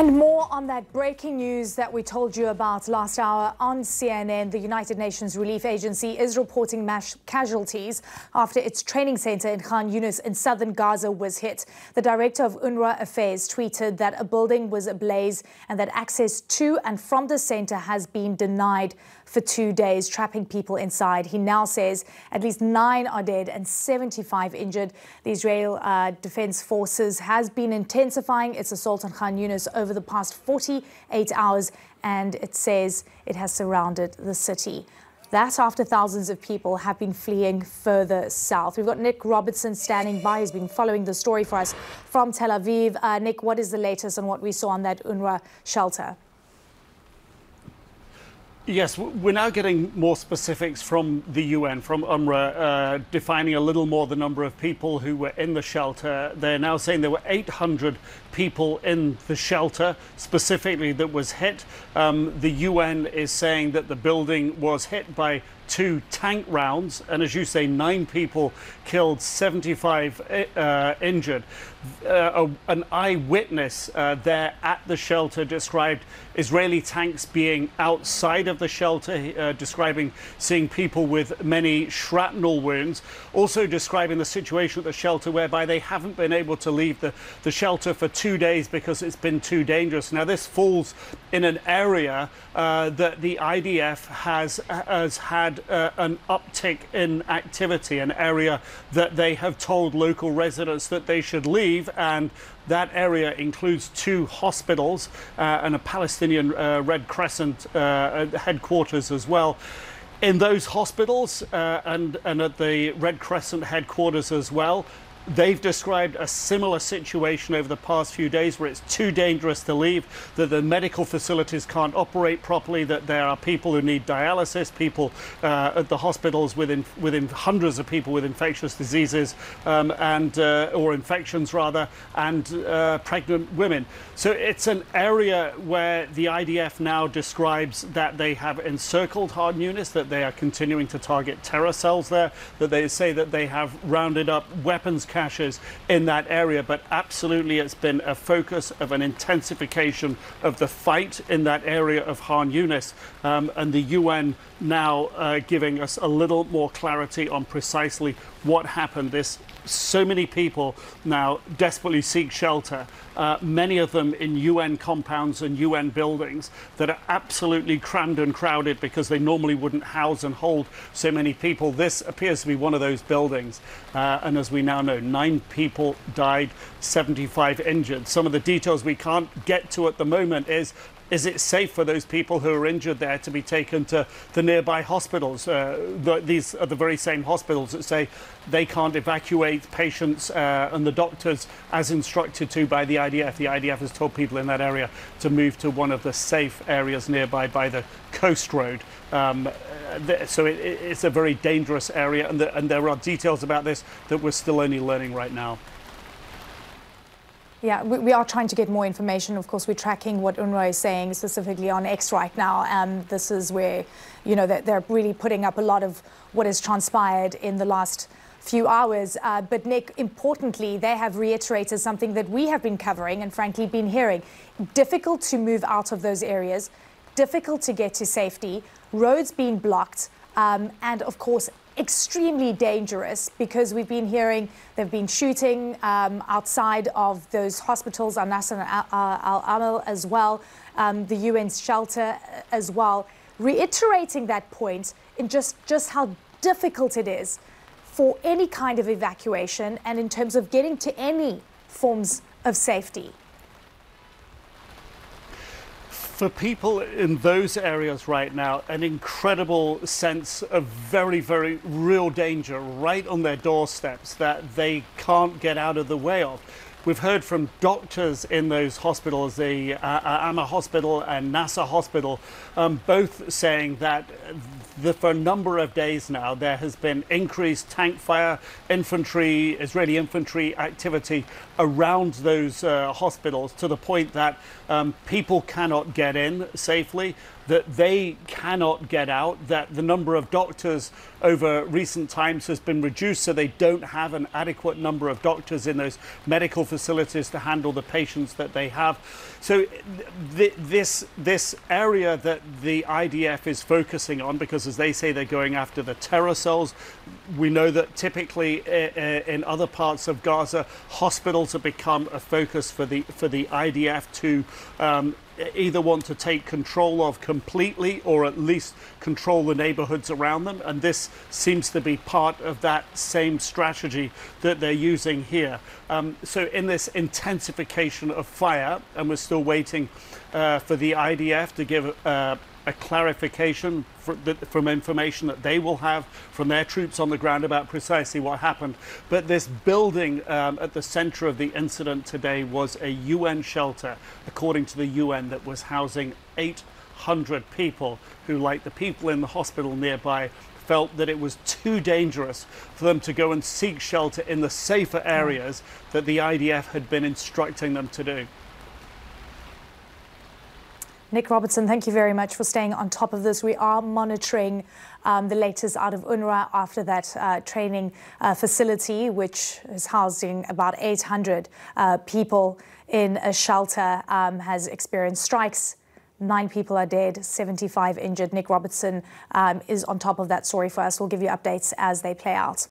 And more on that breaking news that we told you about last hour on CNN. The United Nations Relief Agency is reporting mass casualties after its training center in Khan Younis in southern Gaza was hit. The director of UNRWA Affairs tweeted that a building was ablaze and that access to and from the center has been denied for two days, trapping people inside. He now says at least nine are dead and 75 injured. The Israel uh, Defense Forces has been intensifying its assault on Khan Younis over the past 48 hours, and it says it has surrounded the city. That after thousands of people have been fleeing further south. We've got Nic Robertson standing by. He's been following the story for us from Tel Aviv. Uh, Nic, what is the latest on what we saw on that UNRWA shelter? Yes, we're now getting more specifics from the UN, from UNRWA, uh, defining a little more the number of people who were in the shelter. They're now saying there were 800 people in the shelter specifically that was hit. Um, the UN is saying that the building was hit by two tank rounds, and as you say, nine people killed, 75 uh, injured. Uh, an eyewitness uh, there at the shelter described Israeli tanks being outside of the shelter, uh, describing seeing people with many shrapnel wounds, also describing the situation at the shelter whereby they haven't been able to leave the, the shelter for two days because it's been too dangerous. Now, this falls in an area uh, that the IDF has, has had uh, an uptick in activity, an area that they have told local residents that they should leave. And that area includes two hospitals uh, and a Palestinian uh, Red Crescent uh, headquarters as well in those hospitals uh, and, and at the Red Crescent headquarters as well, They've described a similar situation over the past few days where it's too dangerous to leave, that the medical facilities can't operate properly, that there are people who need dialysis, people uh, at the hospitals within, within hundreds of people with infectious diseases um, and uh, or infections rather, and uh, pregnant women. So it's an area where the IDF now describes that they have encircled Khan Younis, that they are continuing to target terror cells there, that they say that they have rounded up weapons caches in that area, but absolutely it's been a focus of an intensification of the fight in that area of Khan Younis, um, and the UN now uh, giving us a little more clarity on precisely what happened. This so many people now desperately seek shelter, uh, many of them in UN compounds and UN buildings that are absolutely crammed and crowded because they normally wouldn't house and hold so many people. This appears to be one of those buildings. Uh, and as we now know, nine people died, 75 injured. Some of the details we can't get to at the moment is is it safe for those people who are injured there to be taken to the nearby hospitals? Uh, the, these are the very same hospitals that say they can't evacuate patients uh, and the doctors as instructed to by the IDF. The IDF has told people in that area to move to one of the safe areas nearby by the coast road. Um, so it, it's a very dangerous area, and, the, and there are details about this that we're still only learning right now. Yeah, we, we, are trying to get more information. Of course, we're tracking what UNRWA is saying specifically on X right now. And this is where, you know, they're, they're really putting up a lot of what has transpired in the last few hours. Uh, but Nic, importantly, they have reiterated something that we have been covering and frankly been hearing. Difficult to move out of those areas, difficult to get to safety, roads being blocked, um, and of course, extremely dangerous because we've been hearing they've been shooting um, outside of those hospitals, Al Nasser and Al Amal as well, um, the UN's shelter as well, reiterating that point in just, just how difficult it is for any kind of evacuation and in terms of getting to any forms of safety. For people in those areas right now, an incredible sense of very, very real danger right on their doorsteps that they can't get out of the way of. We've heard from doctors in those hospitals, the uh, uh Amma Hospital and Nasser Hospital, um, both saying that the, for a number of days now, there has been increased tank fire, infantry, Israeli infantry activity around those uh, hospitals to the point that um, people cannot get in safely. That they cannot get out, that the number of doctors over recent times has been reduced, so they don't have an adequate number of doctors in those medical facilities to handle the patients that they have. So th this this area that the IDF is focusing on, because as they say they're going after the terror cells, we know that typically uh, in other parts of Gaza, hospitals have become a focus for the for the IDF to um, either want to take control of completely or at least control the neighborhoods around them. And this seems to be part of that same strategy that they're using here. Um, so in this intensification of fire, and we're still waiting uh, for the IDF to give uh, a clarification from information that they will have from their troops on the ground about precisely what happened. But this building um, at the center of the incident today was a UN shelter, according to the UN, that was housing 800 people who, like the people in the hospital nearby, felt that it was too dangerous for them to go and seek shelter in the safer areas that the IDF had been instructing them to do. Nic Robertson, thank you very much for staying on top of this. We are monitoring um, the latest out of UNRWA after that uh, training uh, facility, which is housing about 800 uh, people in a shelter, um, has experienced strikes. Nine people are dead, 75 injured. Nic Robertson um, is on top of that story for us. We'll give you updates as they play out.